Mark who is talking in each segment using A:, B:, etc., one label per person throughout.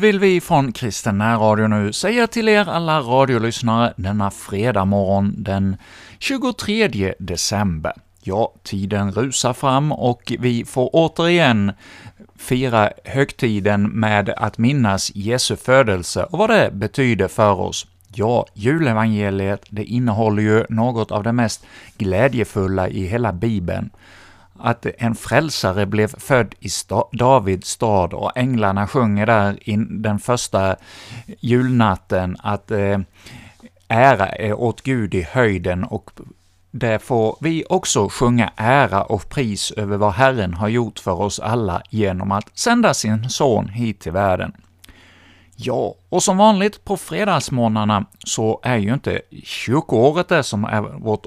A: Vill vi från Kristen närradio nu säga till er alla radiolyssnare denna fredag morgon den 23 december. Ja, tiden rusar fram och vi får återigen fira högtiden med att minnas Jesu födelse och vad det betyder för oss. Ja, julevangeliet, det innehåller ju något av det mest glädjefulla i hela Bibeln att en frälsare blev född i sta Davids stad och änglarna sjunger där in den första julnatten att eh, ära är åt Gud i höjden och där får vi också sjunga ära och pris över vad Herren har gjort för oss alla genom att sända sin son hit till världen. Ja, och som vanligt på fredagsmorgnarna så är ju inte kyrkoåret det som är vårt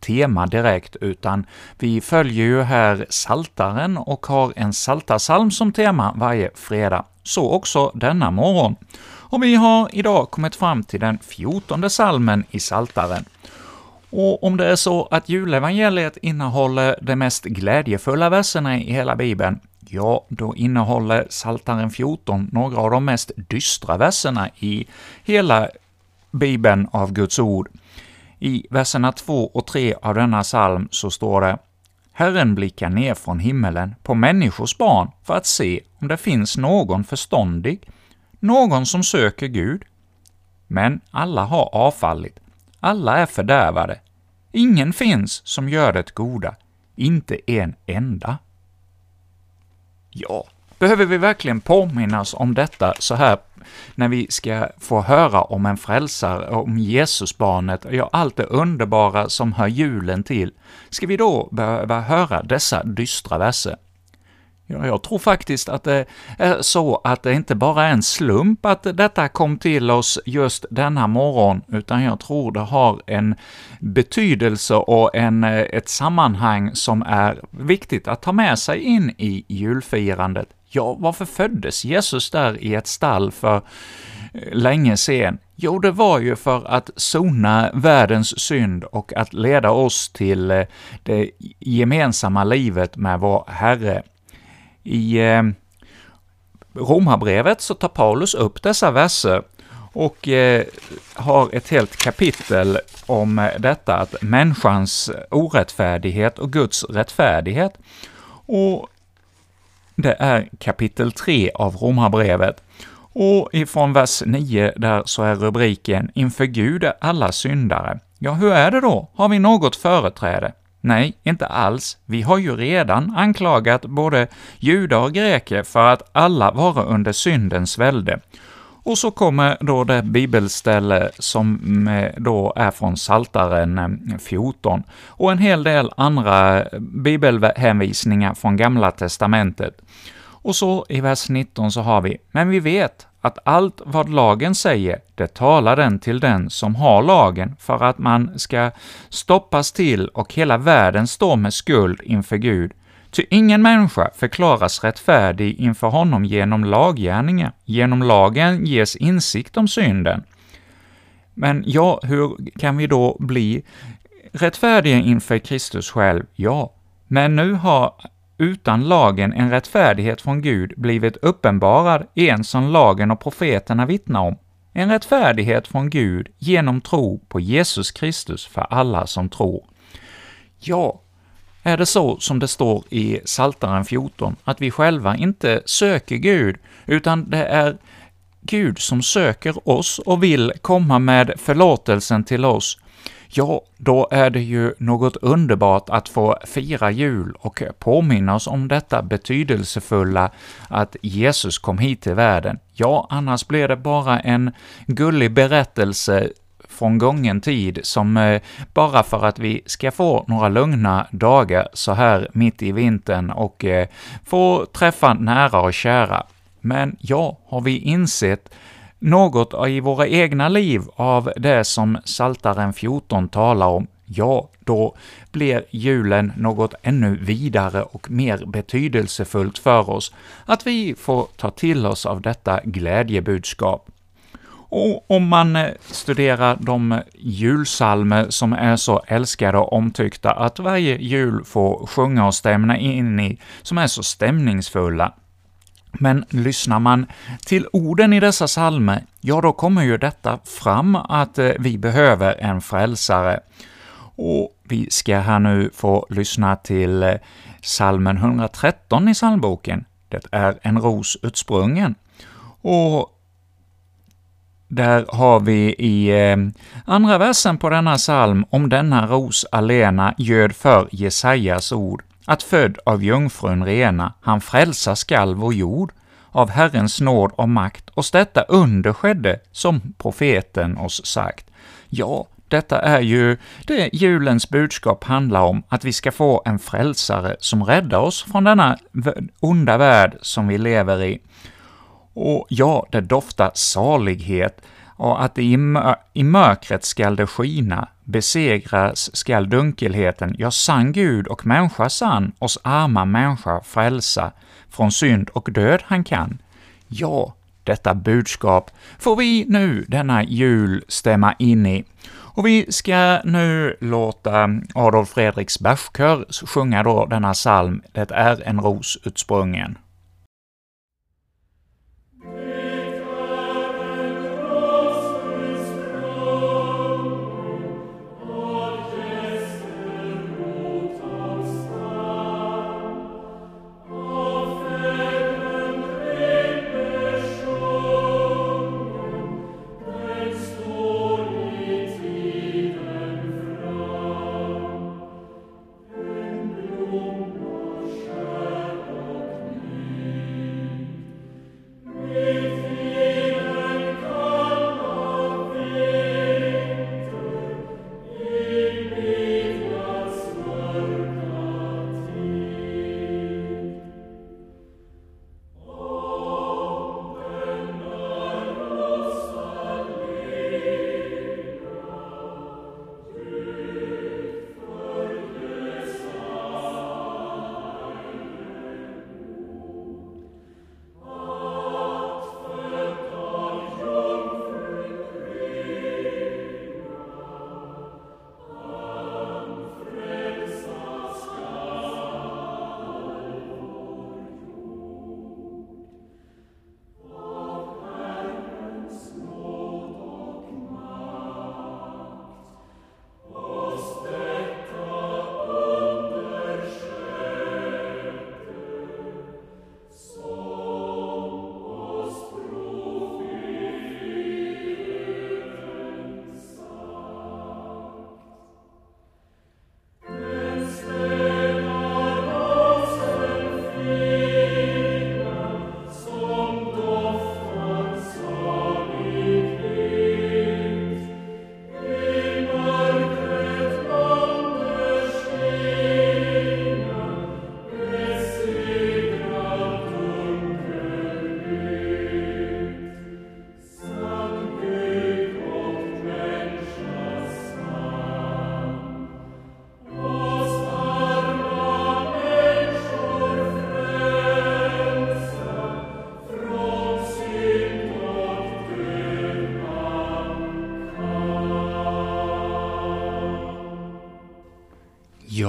A: tema direkt, utan vi följer ju här Saltaren och har en saltarsalm som tema varje fredag. Så också denna morgon. Och vi har idag kommit fram till den fjortonde salmen i Saltaren. Och om det är så att julevangeliet innehåller de mest glädjefulla verserna i hela Bibeln, Ja, då innehåller Saltaren 14 några av de mest dystra verserna i hela Bibeln av Guds ord. I verserna 2 och 3 av denna psalm så står det Herren blickar ner från himmelen på människors barn för att se om det finns någon förståndig, någon som söker Gud. Men alla har avfallit, alla är fördärvade. Ingen finns som gör det goda, inte en enda. Ja, behöver vi verkligen påminnas om detta så här när vi ska få höra om en frälsare, om Jesusbarnet, ja, allt det underbara som hör julen till, ska vi då behöva höra dessa dystra verser? Ja, jag tror faktiskt att det är så att det inte bara är en slump att detta kom till oss just denna morgon, utan jag tror det har en betydelse och en, eh, ett sammanhang som är viktigt att ta med sig in i julfirandet. Ja, varför föddes Jesus där i ett stall för eh, länge sedan? Jo, det var ju för att sona världens synd och att leda oss till eh, det gemensamma livet med vår Herre i eh, Romarbrevet så tar Paulus upp dessa verser och eh, har ett helt kapitel om eh, detta, att människans orättfärdighet och Guds rättfärdighet. Och det är kapitel 3 av Romarbrevet. Och ifrån vers 9 där så är rubriken ”Inför Gud är alla syndare”. Ja, hur är det då? Har vi något företräde? Nej, inte alls. Vi har ju redan anklagat både judar och greker för att alla vara under syndens välde. Och så kommer då det bibelställe som då är från Saltaren eh, 14, och en hel del andra bibelhänvisningar från Gamla testamentet. Och så i vers 19 så har vi ”Men vi vet att allt vad lagen säger, det talar den till den som har lagen, för att man ska stoppas till och hela världen står med skuld inför Gud. Ty ingen människa förklaras rättfärdig inför honom genom laggärningar, genom lagen ges insikt om synden. Men ja, hur kan vi då bli rättfärdiga inför Kristus själv? Ja, men nu har utan lagen en rättfärdighet från Gud blivit uppenbarad, en som lagen och profeterna vittnar om, en rättfärdighet från Gud genom tro på Jesus Kristus för alla som tror. Ja, är det så som det står i Psaltaren 14, att vi själva inte söker Gud, utan det är Gud som söker oss och vill komma med förlåtelsen till oss, ja, då är det ju något underbart att få fira jul och påminna oss om detta betydelsefulla att Jesus kom hit till världen. Ja, annars blir det bara en gullig berättelse från gången tid som eh, bara för att vi ska få några lugna dagar så här mitt i vintern och eh, få träffa nära och kära. Men ja, har vi insett något i våra egna liv av det som Saltaren 14 talar om, ja, då blir julen något ännu vidare och mer betydelsefullt för oss, att vi får ta till oss av detta glädjebudskap. Och om man eh, studerar de julsalmer som är så älskade och omtyckta att varje jul får sjunga och stämma in i, som är så stämningsfulla, men lyssnar man till orden i dessa psalmer, ja, då kommer ju detta fram att eh, vi behöver en frälsare. Och vi ska här nu få lyssna till eh, salmen 113 i psalmboken. Det är en ros utsprungen. Och där har vi i eh, andra versen på denna psalm om denna ros alena göd för Jesajas ord, att född av jungfrun rena, han frälsa skall vår jord, av Herrens nåd och makt, och detta under skedde, som profeten oss sagt. Ja, detta är ju det julens budskap handlar om, att vi ska få en frälsare som räddar oss från denna onda värld som vi lever i. Och ja, det doftar salighet, och att i, mör i mörkret skall det skina, besegras skall dunkelheten, ja, sann Gud och människa sann, oss arma människa frälsa, från synd och död han kan. Ja, detta budskap får vi nu denna jul stämma in i. Och vi ska nu låta Adolf Fredriks bärskör sjunga då denna psalm, Det är en ros utsprungen.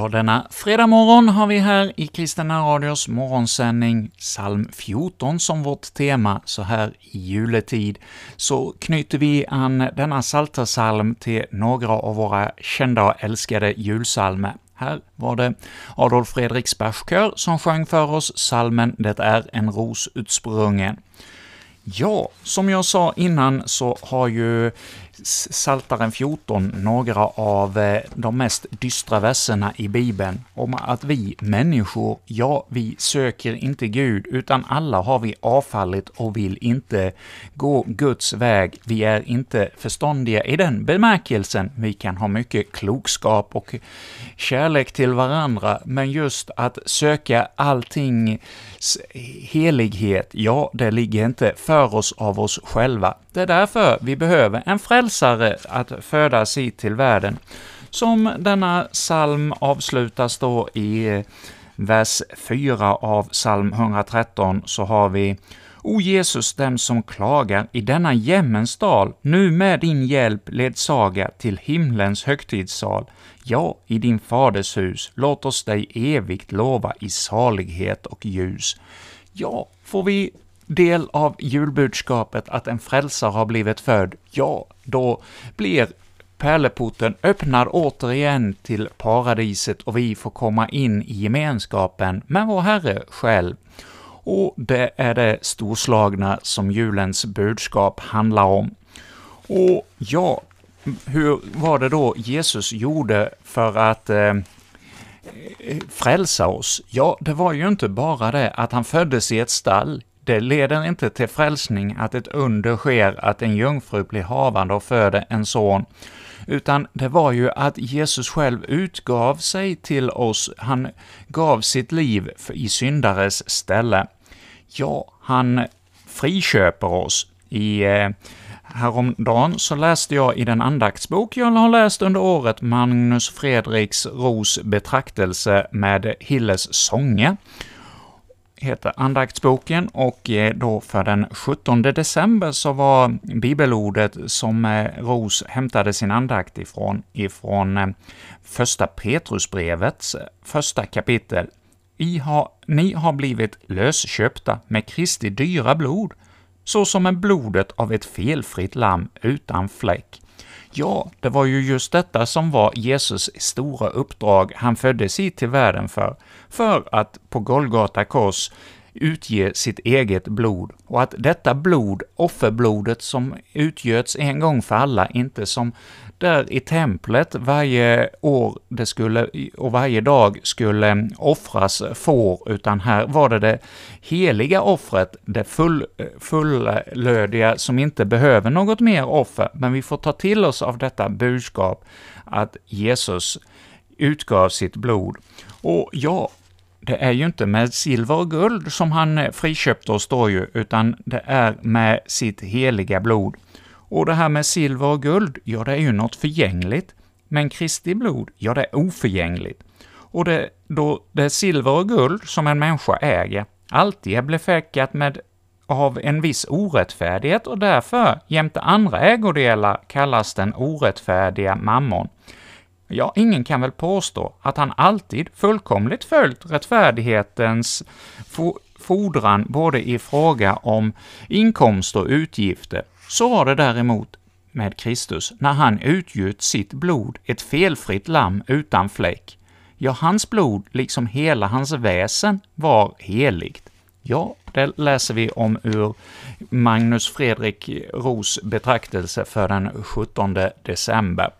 A: Ja, denna fredag morgon har vi här i Kristina Radios morgonsändning psalm 14 som vårt tema så här i juletid. Så knyter vi an denna psalm till några av våra kända och älskade julsalmer. Här var det Adolf Fredriks Bärskör som sjöng för oss salmen ”Det är en ros utsprungen”. Ja, som jag sa innan så har ju Saltaren 14 några av eh, de mest dystra verserna i Bibeln, om att vi människor, ja, vi söker inte Gud, utan alla har vi avfallit och vill inte gå Guds väg. Vi är inte förståndiga i den bemärkelsen. Vi kan ha mycket klokskap och kärlek till varandra, men just att söka allting helighet, ja, det ligger inte för oss av oss själva. Det är därför vi behöver en frälsare att födas hit till världen. Som denna psalm avslutas då i vers 4 av psalm 113, så har vi O Jesus, den som klagar i denna jämmens dal, nu med din hjälp ledsaga till himlens högtidssal, ja, i din faders hus, låt oss dig evigt lova i salighet och ljus. Ja, får vi del av julbudskapet att en frälsare har blivit född, ja, då blir pärleporten öppnad återigen till paradiset och vi får komma in i gemenskapen med vår Herre själv. Och det är det storslagna som julens budskap handlar om. Och ja, hur var det då Jesus gjorde för att eh, frälsa oss? Ja, det var ju inte bara det att han föddes i ett stall. Det leder inte till frälsning att ett under sker, att en jungfru blir havande och föder en son, utan det var ju att Jesus själv utgav sig till oss, han gav sitt liv i syndares ställe. Ja, han friköper oss. I eh, Häromdagen så läste jag i den andaktsbok jag har läst under året, Magnus Fredriks Ros betraktelse med Hilles sånge, heter andaktsboken, och eh, då för den 17 december så var bibelordet som eh, Ros hämtade sin andakt ifrån, ifrån eh, första Petrusbrevets första kapitel. I har, ni har blivit lösköpta med Kristi dyra blod, såsom en med blodet av ett felfritt lamm utan fläck. Ja, det var ju just detta som var Jesus stora uppdrag han föddes hit till världen för, för att på Golgata kors utge sitt eget blod, och att detta blod, offerblodet som utgöts en gång för alla, inte som där i templet varje år det skulle, och varje dag skulle offras får, utan här var det det heliga offret, det full, fullödiga, som inte behöver något mer offer, men vi får ta till oss av detta budskap att Jesus utgav sitt blod. Och ja, det är ju inte med silver och guld som han eh, friköpte oss då ju, utan det är med sitt heliga blod. Och det här med silver och guld, ja, det är ju något förgängligt, men Kristi blod, ja, det är oförgängligt. Och det, då det silver och guld som en människa äger alltid är befläckat med av en viss orättfärdighet och därför jämte andra ägodelar kallas den orättfärdiga mammon. Ja, ingen kan väl påstå att han alltid fullkomligt följt rättfärdighetens fordran både i fråga om inkomster och utgifter, så var det däremot med Kristus, när han utgjöt sitt blod, ett felfritt lamm utan fläck. Ja, hans blod, liksom hela hans väsen, var heligt. Ja, det läser vi om ur Magnus Fredrik Ros betraktelse för den 17 december.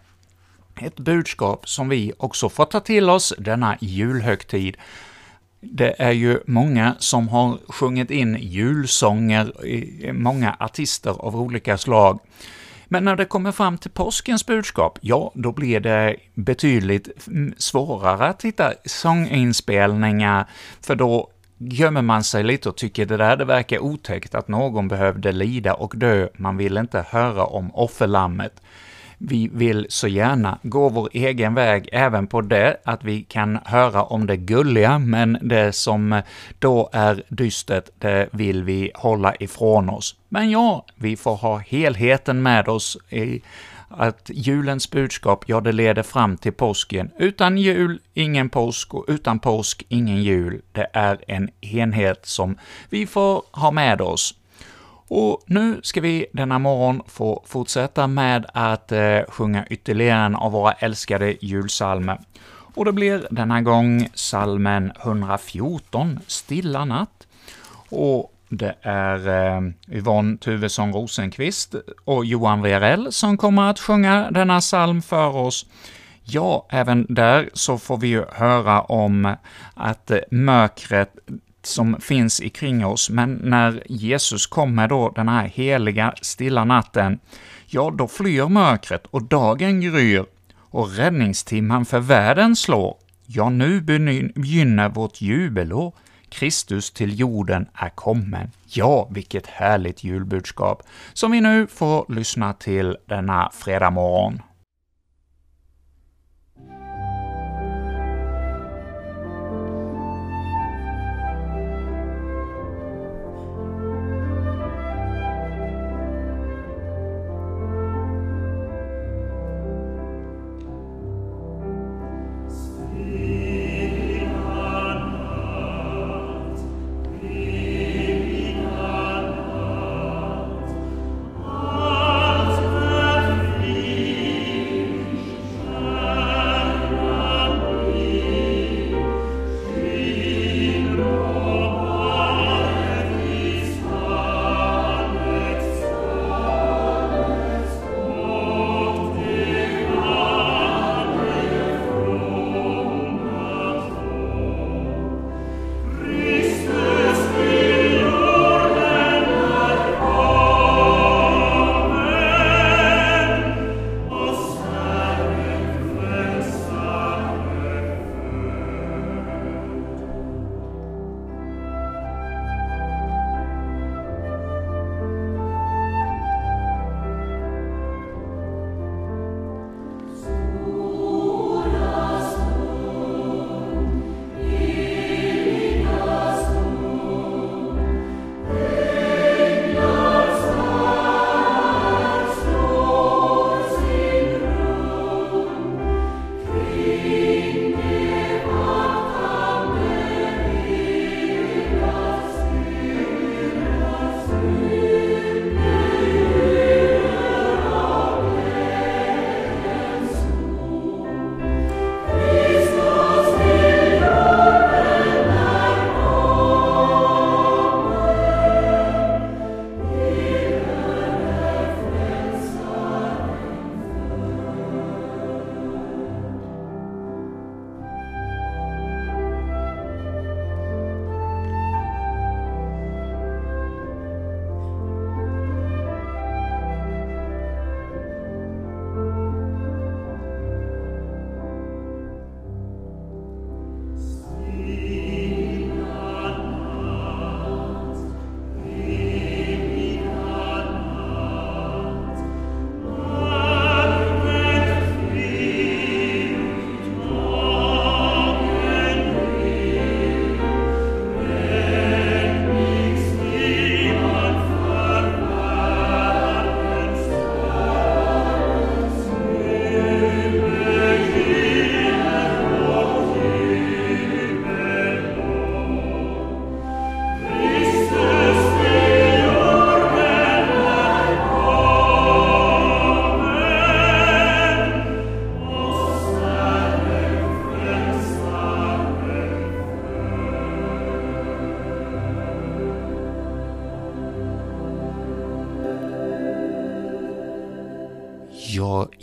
A: Ett budskap som vi också får ta till oss denna julhögtid, det är ju många som har sjungit in julsånger, många artister av olika slag. Men när det kommer fram till påskens budskap, ja, då blir det betydligt svårare att hitta sånginspelningar, för då gömmer man sig lite och tycker det där det verkar otäckt att någon behövde lida och dö, man vill inte höra om offerlammet vi vill så gärna gå vår egen väg även på det, att vi kan höra om det gulliga, men det som då är dystert, det vill vi hålla ifrån oss. Men ja, vi får ha helheten med oss i att julens budskap, ja, det leder fram till påsken. Utan jul, ingen påsk, och utan påsk, ingen jul. Det är en enhet som vi får ha med oss. Och nu ska vi denna morgon få fortsätta med att eh, sjunga ytterligare en av våra älskade julsalmer. Och det blir denna gång salmen 114, Stilla natt. Och det är eh, Yvonne Tuvesson Rosenqvist och Johan Verell som kommer att sjunga denna psalm för oss. Ja, även där så får vi ju höra om att eh, mörkret som finns ikring oss, men när Jesus kommer då den här heliga, stilla natten, ja, då flyr mörkret och dagen gryr och räddningstimman för världen slår. Ja, nu begynner vårt jubelår. Kristus till jorden är kommen. Ja, vilket härligt julbudskap som vi nu får lyssna till denna fredag morgon.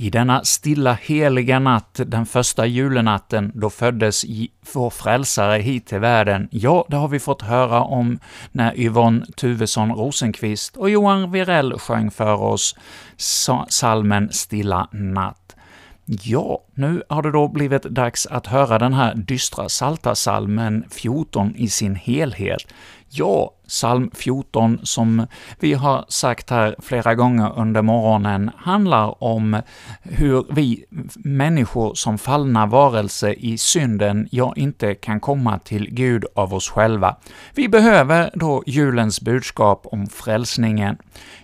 A: I denna stilla heliga natt, den första julenatten, då föddes vår frälsare hit till världen. Ja, det har vi fått höra om när Yvonne Tuvesson Rosenqvist och Johan Virell sjöng för oss salmen ”Stilla natt”. Ja, nu har det då blivit dags att höra den här dystra saltasalmen 14 i sin helhet. Ja, psalm 14, som vi har sagt här flera gånger under morgonen, handlar om hur vi människor som fallna varelse i synden, ja, inte kan komma till Gud av oss själva. Vi behöver då julens budskap om frälsningen.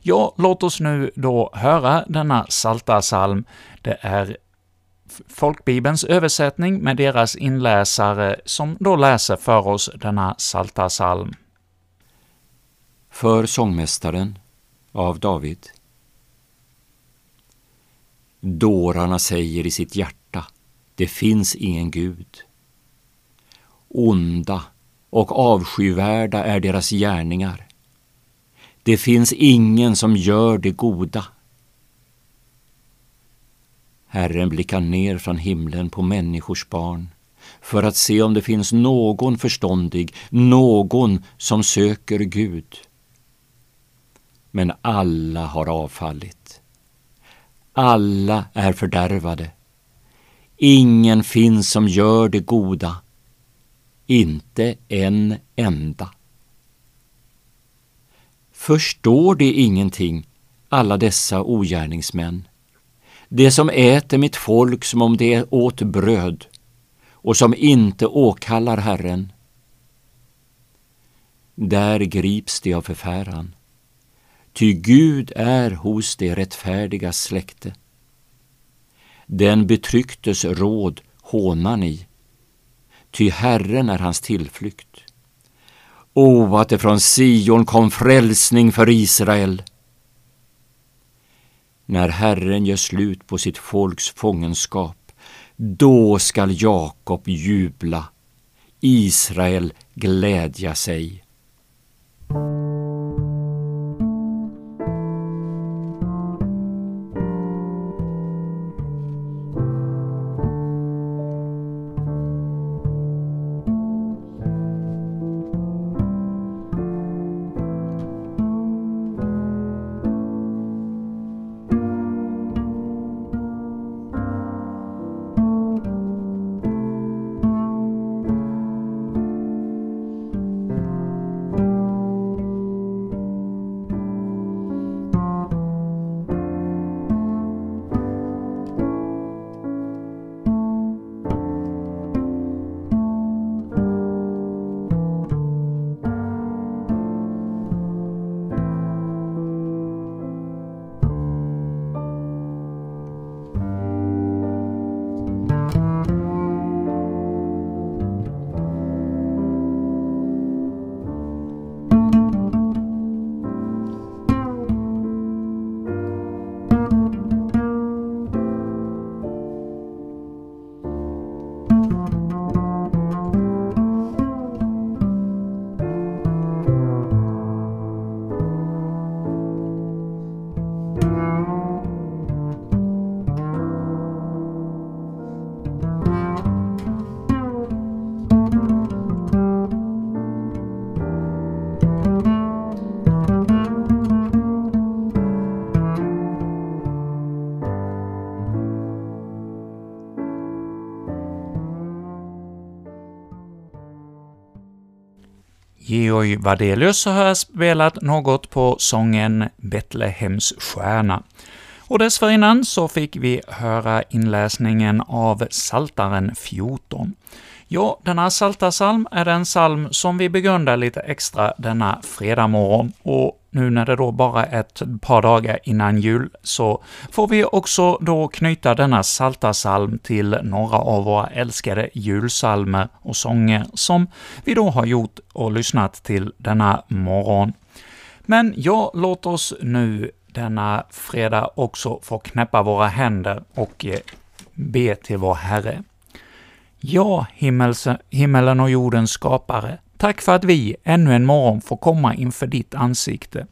A: Ja, låt oss nu då höra denna salta psalm. Det är folkbibelns översättning med deras inläsare som då läser för oss denna salta psalm.
B: För sångmästaren av David. Dårarna säger i sitt hjärta, det finns ingen Gud. Onda och avskyvärda är deras gärningar. Det finns ingen som gör det goda. Herren blickar ner från himlen på människors barn för att se om det finns någon förståndig, någon som söker Gud. Men alla har avfallit. Alla är fördärvade. Ingen finns som gör det goda, inte en enda. Förstår de ingenting, alla dessa ogärningsmän? det som äter mitt folk som om det åt bröd och som inte åkallar Herren. Där grips de av förfäran, ty Gud är hos det rättfärdiga släkte. Den betrycktes råd hånar ni, ty Herren är hans tillflykt. O, att det från Sion kom frälsning för Israel! När Herren gör slut på sitt folks fångenskap, då skall Jakob jubla, Israel glädja sig.
A: Georg Wadelius har spelat något på sången ”Betlehems stjärna”. Och dessförinnan så fick vi höra inläsningen av Saltaren 14. Ja, denna saltasalm är den psalm som vi begrundar lite extra denna fredag morgon, och nu när det då bara är ett par dagar innan jul, så får vi också då knyta denna saltarsalm till några av våra älskade julsalmer och sånger som vi då har gjort och lyssnat till denna morgon. Men ja, låt oss nu denna fredag också få knäppa våra händer och eh, be till vår Herre. Ja, himmelen och jordens skapare, tack för att vi ännu en morgon får komma inför ditt ansikte.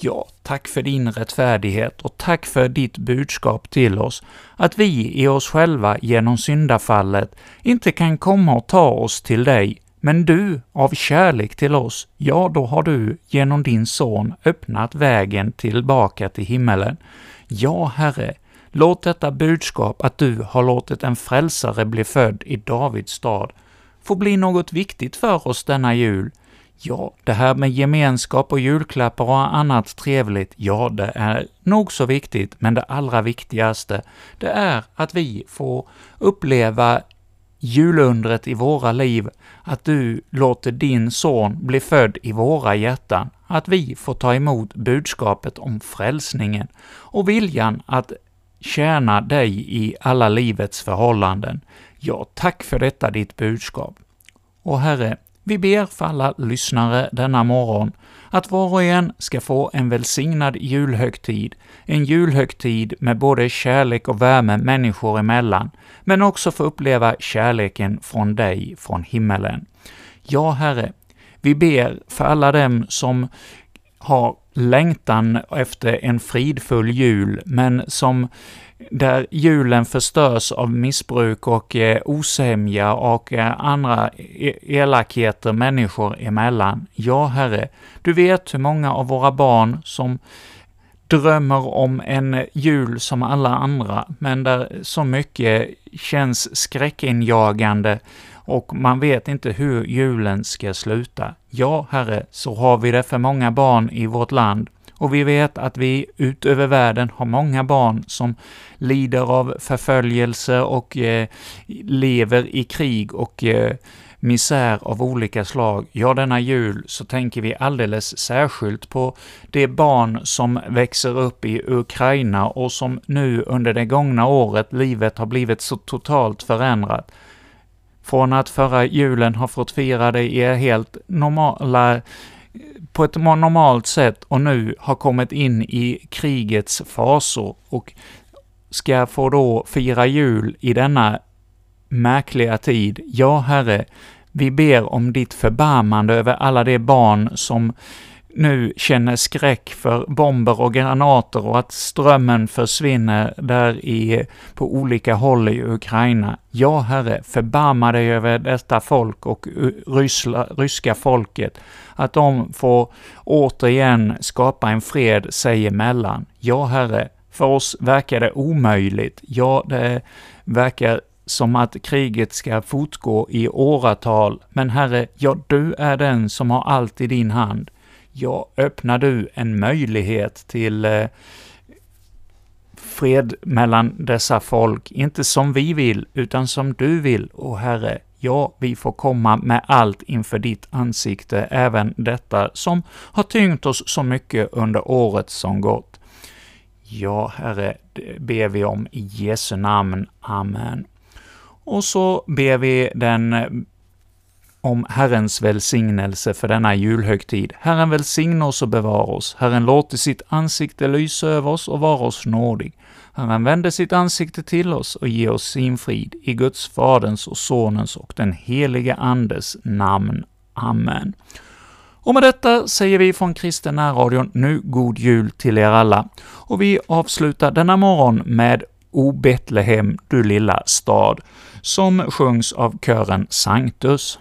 A: Ja, tack för din rättfärdighet och tack för ditt budskap till oss, att vi i oss själva genom syndafallet inte kan komma och ta oss till dig, men du, av kärlek till oss, ja, då har du genom din son öppnat vägen tillbaka till himmelen. Ja, Herre, låt detta budskap att du har låtit en frälsare bli född i Davids stad får bli något viktigt för oss denna jul. Ja, det här med gemenskap och julklappar och annat trevligt, ja, det är nog så viktigt, men det allra viktigaste, det är att vi får uppleva julundret i våra liv, att du låter din son bli född i våra hjärtan, att vi får ta emot budskapet om frälsningen och viljan att tjäna dig i alla livets förhållanden. Ja, tack för detta ditt budskap. Och Herre, vi ber för alla lyssnare denna morgon att var och en ska få en välsignad julhögtid, en julhögtid med både kärlek och värme människor emellan, men också få uppleva kärleken från dig, från himmelen. Ja, Herre, vi ber för alla dem som har längtan efter en fridfull jul, men som där julen förstörs av missbruk och eh, osämja och eh, andra e-, elakheter människor emellan. Ja, Herre, du vet hur många av våra barn som drömmer om en jul som alla andra, men där så mycket känns skräckinjagande och man vet inte hur julen ska sluta. Ja, Herre, så har vi det för många barn i vårt land, och vi vet att vi utöver världen har många barn som lider av förföljelse och eh, lever i krig och eh, misär av olika slag. Ja, denna jul så tänker vi alldeles särskilt på de barn som växer upp i Ukraina och som nu under det gångna året livet har blivit så totalt förändrat. Från att förra julen ha fått fira det i helt normala på ett normalt sätt och nu har kommit in i krigets fasor och ska få då fira jul i denna märkliga tid. Ja, Herre, vi ber om ditt förbarmande över alla de barn som nu känner skräck för bomber och granater och att strömmen försvinner där i, på olika håll i Ukraina. Ja, Herre, förbarma dig över detta folk och ryssla, ryska folket, att de får återigen skapa en fred sig emellan. Ja, Herre, för oss verkar det omöjligt. Ja, det verkar som att kriget ska fortgå i åratal, men Herre, ja, du är den som har allt i din hand ja, öppnar du en möjlighet till eh, fred mellan dessa folk, inte som vi vill, utan som du vill, och Herre, ja, vi får komma med allt inför ditt ansikte, även detta som har tyngt oss så mycket under året som gått. Ja, Herre, det ber vi om i Jesu namn. Amen. Och så ber vi den om Herrens välsignelse för denna julhögtid. Herren välsigne oss och bevara oss. Herren låter sitt ansikte lysa över oss och vara oss nådig. Herren vände sitt ansikte till oss och ge oss sin frid. I Guds, Faderns och Sonens och den helige Andes namn. Amen. Och med detta säger vi från Kristen närradion nu god jul till er alla, och vi avslutar denna morgon med O Betlehem, du lilla stad, som sjungs av kören Sanctus.